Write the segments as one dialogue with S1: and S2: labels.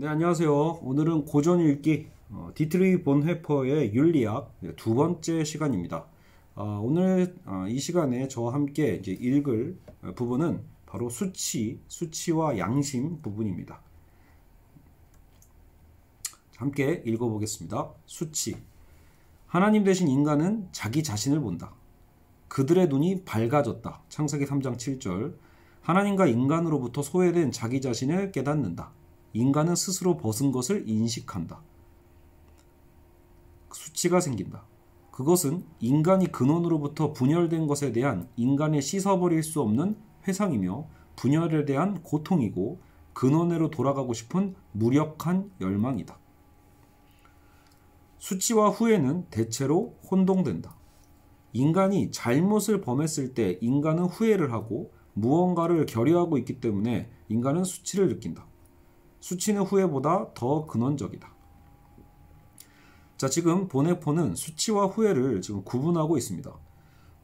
S1: 네, 안녕하세요. 오늘은 고전 읽기 어, 디트리히 본회퍼의 윤리학 두 번째 시간입니다. 어, 오늘 어, 이 시간에 저와 함께 이제 읽을 부분은 바로 수치, 수치와 양심 부분입니다. 함께 읽어보겠습니다. 수치. 하나님 대신 인간은 자기 자신을 본다. 그들의 눈이 밝아졌다. 창세기 3장 7절. 하나님과 인간으로부터 소외된 자기 자신을 깨닫는다. 인간은 스스로 벗은 것을 인식한다. 수치가 생긴다. 그것은 인간이 근원으로부터 분열된 것에 대한 인간의 씻어버릴 수 없는 회상이며 분열에 대한 고통이고 근원으로 돌아가고 싶은 무력한 열망이다. 수치와 후회는 대체로 혼동된다. 인간이 잘못을 범했을 때 인간은 후회를 하고 무언가를 결여하고 있기 때문에 인간은 수치를 느낀다. 수치는 후회보다 더 근원적이다. 자, 지금 보네포는 수치와 후회를 지금 구분하고 있습니다.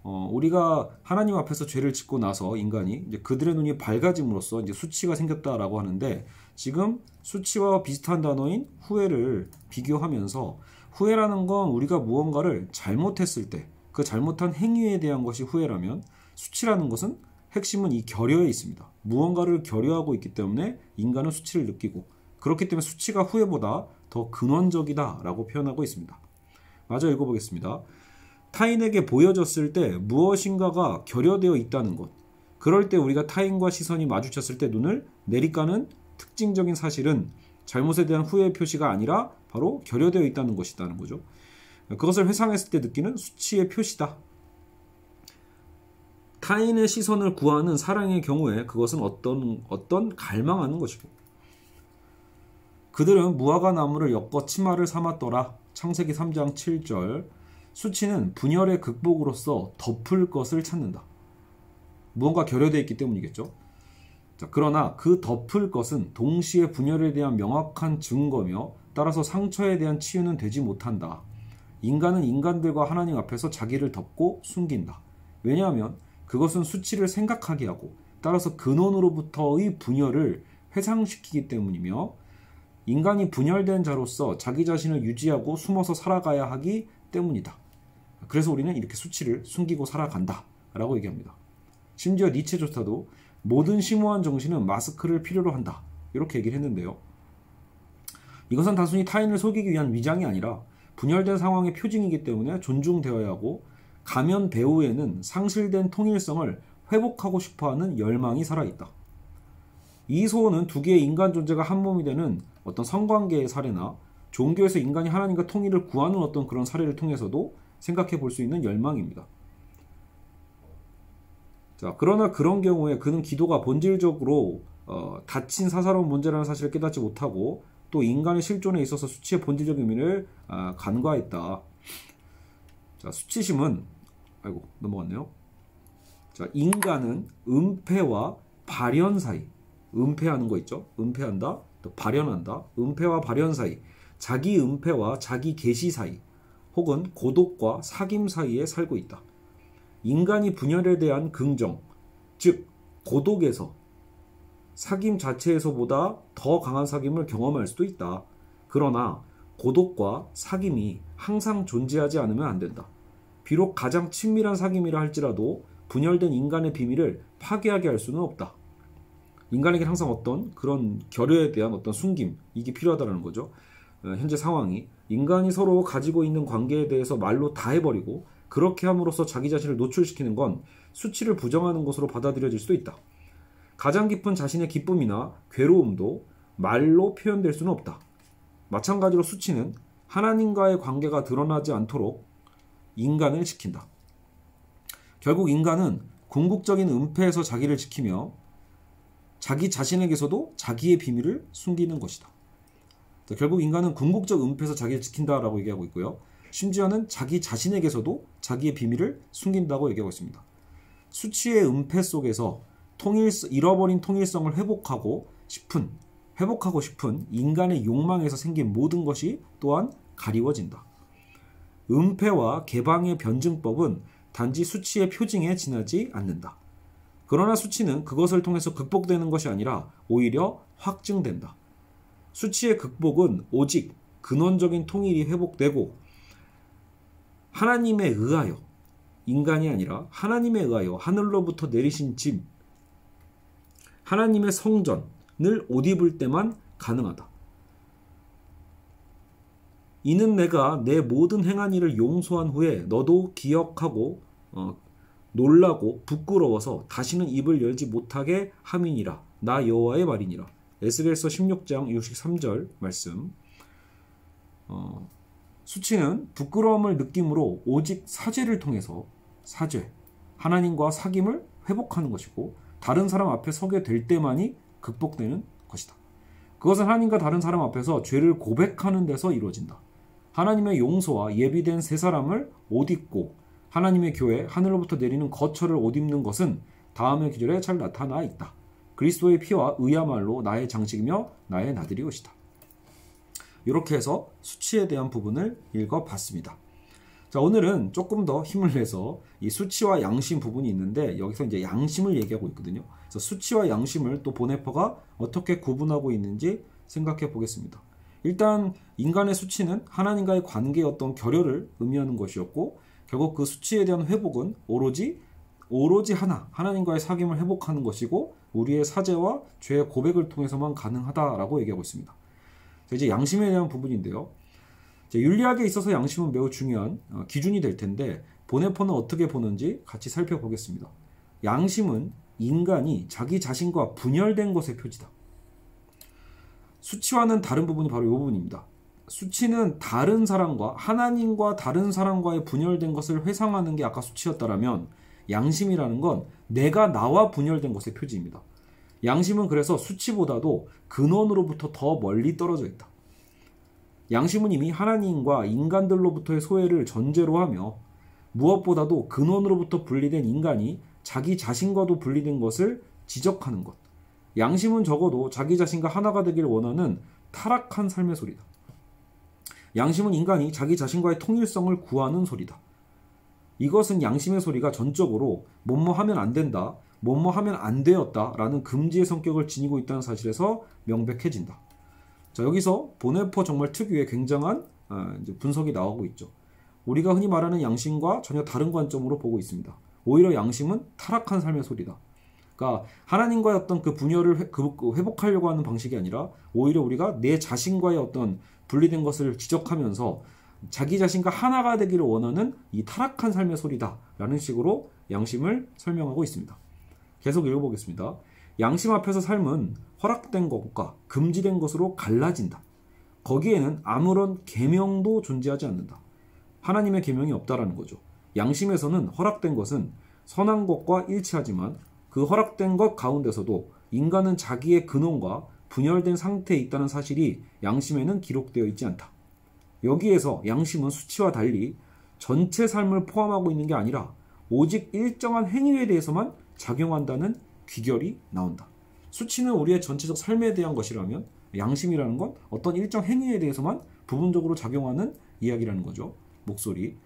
S1: 어, 우리가 하나님 앞에서 죄를 짓고 나서 인간이 이제 그들의 눈이 밝아짐으로써 이제 수치가 생겼다라고 하는데 지금 수치와 비슷한 단어인 후회를 비교하면서 후회라는 건 우리가 무언가를 잘못했을 때 그 잘못한 행위에 대한 것이 후회라면 수치라는 것은 핵심은 이 결여에 있습니다. 무언가를 결여하고 있기 때문에 인간은 수치를 느끼고 그렇기 때문에 수치가 후회보다 더 근원적이다라고 표현하고 있습니다. 마저 읽어보겠습니다. 타인에게 보여졌을 때 무엇인가가 결여되어 있다는 것. 그럴 때 우리가 타인과 시선이 마주쳤을 때 눈을 내리까는 특징적인 사실은 잘못에 대한 후회 표시가 아니라 바로 결여되어 있다는 것이다는 거죠. 그것을 회상했을 때 느끼는 수치의 표시다. 타인의 시선을 구하는 사랑의 경우에 그것은 어떤 어떤 갈망하는 것이고 그들은 무화과 나무를 엮어 치마를 삼았더라. 창세기 3장 7절. 수치는 분열의 극복으로서 덮을 것을 찾는다. 무언가 결여되어 있기 때문이겠죠. 자, 그러나 그 덮을 것은 동시에 분열에 대한 명확한 증거며 따라서 상처에 대한 치유는 되지 못한다. 인간은 인간들과 하나님 앞에서 자기를 덮고 숨긴다. 왜냐하면 그것은 수치를 생각하게 하고 따라서 근원으로부터의 분열을 회상시키기 때문이며 인간이 분열된 자로서 자기 자신을 유지하고 숨어서 살아가야 하기 때문이다. 그래서 우리는 이렇게 수치를 숨기고 살아간다. 라고 얘기합니다. 심지어 니체조차도 모든 심오한 정신은 마스크를 필요로 한다. 이렇게 얘기를 했는데요. 이것은 단순히 타인을 속이기 위한 위장이 아니라 분열된 상황의 표징이기 때문에 존중되어야 하고 가면 배후에는 상실된 통일성을 회복하고 싶어하는 열망이 살아있다. 이 소원은 두 개의 인간 존재가 한 몸이 되는 어떤 성관계의 사례나 종교에서 인간이 하나님과 통일을 구하는 어떤 그런 사례를 통해서도 생각해 볼 수 있는 열망입니다. 자, 그러나 그런 경우에 그는 기도가 본질적으로 어, 닫힌 사사로운 문제라는 사실을 깨닫지 못하고 또 인간의 실존에 있어서 수치의 본질적 의미를 아, 간과했다. 자, 수치심은 아이고 넘어갔네요. 자, 인간은 은폐와 발현 사이, 은폐하는 거 있죠? 은폐한다, 또 발현한다, 은폐와 발현 사이, 자기 은폐와 자기 계시 사이, 혹은 고독과 사귐 사이에 살고 있다. 인간이 분열에 대한 긍정, 즉 고독에서 사귐 자체에서보다 더 강한 사귐을 경험할 수도 있다. 그러나 고독과 사귐이 항상 존재하지 않으면 안 된다. 비록 가장 친밀한 사귐이라 할지라도 분열된 인간의 비밀을 파괴하게 할 수는 없다. 인간에게 항상 어떤 그런 결여에 대한 어떤 숨김 이게 필요하다는 거죠. 어, 현재 상황이 인간이 서로 가지고 있는 관계에 대해서 말로 다 해버리고 그렇게 함으로써 자기 자신을 노출시키는 건 수치를 부정하는 것으로 받아들여질 수도 있다. 가장 깊은 자신의 기쁨이나 괴로움도 말로 표현될 수는 없다. 마찬가지로 수치는 하나님과의 관계가 드러나지 않도록 인간을 지킨다. 결국 인간은 궁극적인 은폐에서 자기를 지키며 자기 자신에게서도 자기의 비밀을 숨기는 것이다. 결국 인간은 궁극적 은폐에서 자기를 지킨다라고 얘기하고 있고요. 심지어는 자기 자신에게서도 자기의 비밀을 숨긴다고 얘기하고 있습니다. 수치의 은폐 속에서 통일 잃어버린 통일성을 회복하고 싶은 회복하고 싶은 인간의 욕망에서 생긴 모든 것이 또한 가리워진다. 은폐와 개방의 변증법은 단지 수치의 표징에 지나지 않는다. 그러나 수치는 그것을 통해서 극복되는 것이 아니라 오히려 확증된다. 수치의 극복은 오직 근원적인 통일이 회복되고 하나님에 의하여 인간이 아니라 하나님에 의하여 하늘로부터 내리신 짐 하나님의 성전을 옷 입을 때만 가능하다. 이는 내가 내 모든 행한 일을 용서한 후에 너도 기억하고 어, 놀라고 부끄러워서 다시는 입을 열지 못하게 함이니라. 나 여호와의 말이니라. 에스겔서 16장 63절 말씀. 어, 수치는 부끄러움을 느낌으로 오직 사죄를 통해서 사죄, 하나님과 사귐을 회복하는 것이고 다른 사람 앞에 서게 될 때만이 극복되는 것이다. 그것은 하나님과 다른 사람 앞에서 죄를 고백하는 데서 이루어진다. 하나님의 용서와 예비된 세 사람을 옷 입고 하나님의 교회 하늘로부터 내리는 거처를 옷 입는 것은 다음의 기절에 잘 나타나 있다. 그리스도의 피와 의야말로 나의 장식이며 나의 나들이것이다. 이렇게 해서 수치에 대한 부분을 읽어봤습니다. 자, 오늘은 조금 더 힘을 내서 이 수치와 양심 부분이 있는데 여기서 이제 양심을 얘기하고 있거든요. 그래서 수치와 양심을 또 보네퍼가 어떻게 구분하고 있는지 생각해 보겠습니다. 일단 인간의 수치는 하나님과의 관계의 어떤 결여를 의미하는 것이었고 결국 그 수치에 대한 회복은 오로지 오로지 하나 하나님과의 사귐을 회복하는 것이고 우리의 사죄와 죄의 고백을 통해서만 가능하다라고 얘기하고 있습니다. 이제 양심에 대한 부분인데요. 윤리학에 있어서 양심은 매우 중요한 어, 기준이 될 텐데 보네퍼는 어떻게 보는지 같이 살펴보겠습니다. 양심은 인간이 자기 자신과 분열된 것의 표지다. 수치와는 다른 부분이 바로 이 부분입니다. 수치는 다른 사람과 하나님과 다른 사람과의 분열된 것을 회상하는 게 아까 수치였다라면 양심이라는 건 내가 나와 분열된 것의 표지입니다. 양심은 그래서 수치보다도 근원으로부터 더 멀리 떨어져 있다. 양심은 이미 하나님과 인간들로부터의 소외를 전제로 하며 무엇보다도 근원으로부터 분리된 인간이 자기 자신과도 분리된 것을 지적하는 것. 양심은 적어도 자기 자신과 하나가 되기를 원하는 타락한 삶의 소리다. 양심은 인간이 자기 자신과의 통일성을 구하는 소리다. 이것은 양심의 소리가 전적으로 뭐뭐 하면 안 된다, 뭐뭐 하면 안 되었다 라는 금지의 성격을 지니고 있다는 사실에서 명백해진다. 자, 여기서 보네퍼 정말 특유의 굉장한 아, 분석이 나오고 있죠. 우리가 흔히 말하는 양심과 전혀 다른 관점으로 보고 있습니다. 오히려 양심은 타락한 삶의 소리다. 그러니까 하나님과의 어떤 그 분열을 그, 그 회복하려고 하는 방식이 아니라 오히려 우리가 내 자신과의 어떤 분리된 것을 지적하면서 자기 자신과 하나가 되기를 원하는 이 타락한 삶의 소리다라는 식으로 양심을 설명하고 있습니다. 계속 읽어보겠습니다. 양심 앞에서 삶은 허락된 것과 금지된 것으로 갈라진다. 거기에는 아무런 계명도 존재하지 않는다. 하나님의 계명이 없다라는 거죠. 양심에서는 허락된 것은 선한 것과 일치하지만 그 허락된 것 가운데서도 인간은 자기의 근원과 분열된 상태에 있다는 사실이 양심에는 기록되어 있지 않다. 여기에서 양심은 수치와 달리 전체 삶을 포함하고 있는 게 아니라 오직 일정한 행위에 대해서만 작용한다는 귀결이 나온다. 수치는 우리의 전체적 삶에 대한 것이라면 양심이라는 건 어떤 일정 행위에 대해서만 부분적으로 작용하는 이야기라는 거죠. 목소리.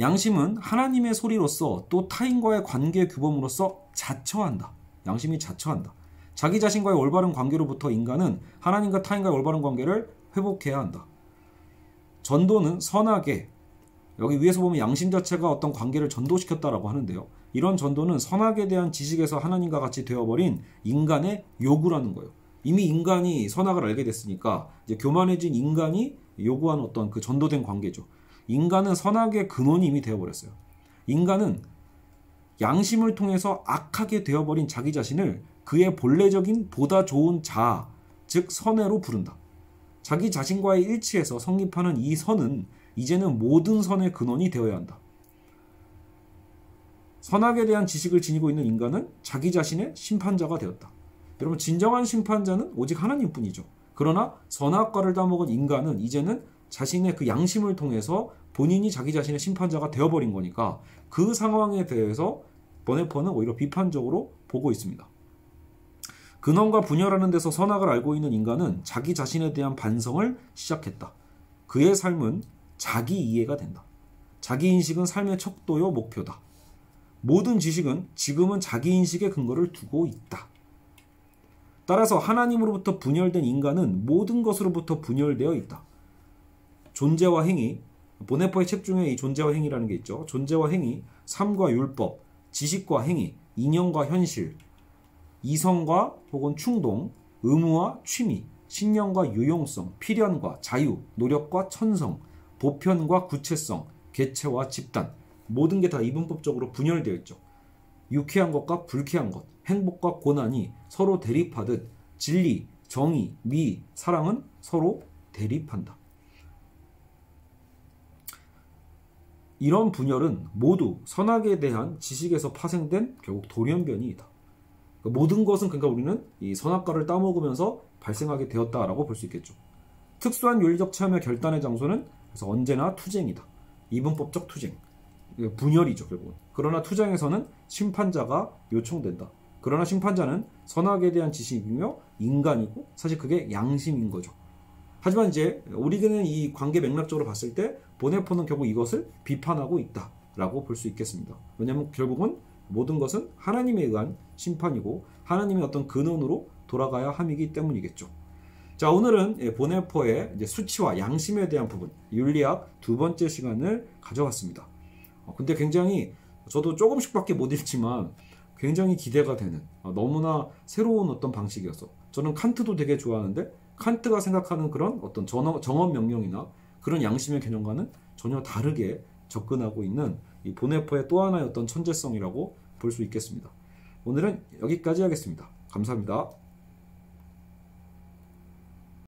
S1: 양심은 하나님의 소리로서 또 타인과의 관계 규범으로서 자처한다. 양심이 자처한다. 자기 자신과의 올바른 관계로부터 인간은 하나님과 타인과의 올바른 관계를 회복해야 한다. 전도는 선하게 여기 위에서 보면 양심 자체가 어떤 관계를 전도시켰다라고 하는데요. 이런 전도는 선악에 대한 지식에서 하나님과 같이 되어버린 인간의 요구라는 거예요. 이미 인간이 선악을 알게 됐으니까 이제 교만해진 인간이 요구한 어떤 그 전도된 관계죠. 인간은 선악의 근원이 이미 되어버렸어요. 인간은 양심을 통해서 악하게 되어버린 자기 자신을 그의 본래적인 보다 좋은 자, 즉 선해로 부른다. 자기 자신과의 일치에서 성립하는 이 선은 이제는 모든 선의 근원이 되어야 한다. 선악에 대한 지식을 지니고 있는 인간은 자기 자신의 심판자가 되었다. 여러분 진정한 심판자는 오직 하나님뿐이죠. 그러나 선악과를 따먹은 인간은 이제는 자신의 그 양심을 통해서 본인이 자기 자신의 심판자가 되어버린 거니까 그 상황에 대해서 버네퍼는 오히려 비판적으로 보고 있습니다. 근원과 분열하는 데서 선악을 알고 있는 인간은 자기 자신에 대한 반성을 시작했다. 그의 삶은 자기 이해가 된다. 자기 인식은 삶의 척도요 목표다. 모든 지식은 지금은 자기 인식의 근거를 두고 있다. 따라서 하나님으로부터 분열된 인간은 모든 것으로부터 분열되어 있다. 존재와 행위, 보네포의 책 중에 이 존재와 행위라는 게 있죠. 존재와 행위, 삶과 율법, 지식과 행위, 인연과 현실, 이성과 혹은 충동, 의무와 취미, 신념과 유용성, 필연과 자유, 노력과 천성, 보편과 구체성, 개체와 집단 모든 게 다 이분법적으로 분열되어 있죠. 유쾌한 것과 불쾌한 것, 행복과 고난이 서로 대립하듯 진리, 정의, 미, 사랑은 서로 대립한다. 이런 분열은 모두 선악에 대한 지식에서 파생된 결국 돌연변이다. 그러니까 모든 것은 그러니까 우리는 이 선악과를 따먹으면서 발생하게 되었다라고 볼 수 있겠죠. 특수한 윤리적 체험의 결단의 장소는 그래서 언제나 투쟁이다. 이분법적 투쟁. 분열이죠, 결국은. 그러나 투쟁에서는 심판자가 요청된다. 그러나 심판자는 선악에 대한 지식이며 인간이고 사실 그게 양심인 거죠. 하지만 이제 우리는 이 관계 맥락적으로 봤을 때 보네포는 결국 이것을 비판하고 있다라고 볼 수 있겠습니다. 왜냐하면 결국은 모든 것은 하나님에 의한 심판이고 하나님의 어떤 근원으로 돌아가야 함이기 때문이겠죠. 자 오늘은 예, 보네포의 수치와 양심에 대한 부분 윤리학 두 번째 시간을 가져왔습니다. 어, 근데 굉장히 저도 조금씩밖에 못 읽지만 굉장히 기대가 되는 어, 너무나 새로운 어떤 방식이었어. 저는 칸트도 되게 좋아하는데 칸트가 생각하는 그런 어떤 정업 명령이나 그런 양심의 개념과는 전혀 다르게 접근하고 있는 이 보네포의 또 하나의 어떤 천재성이라고 볼 수 있겠습니다. 오늘은 여기까지 하겠습니다. 감사합니다.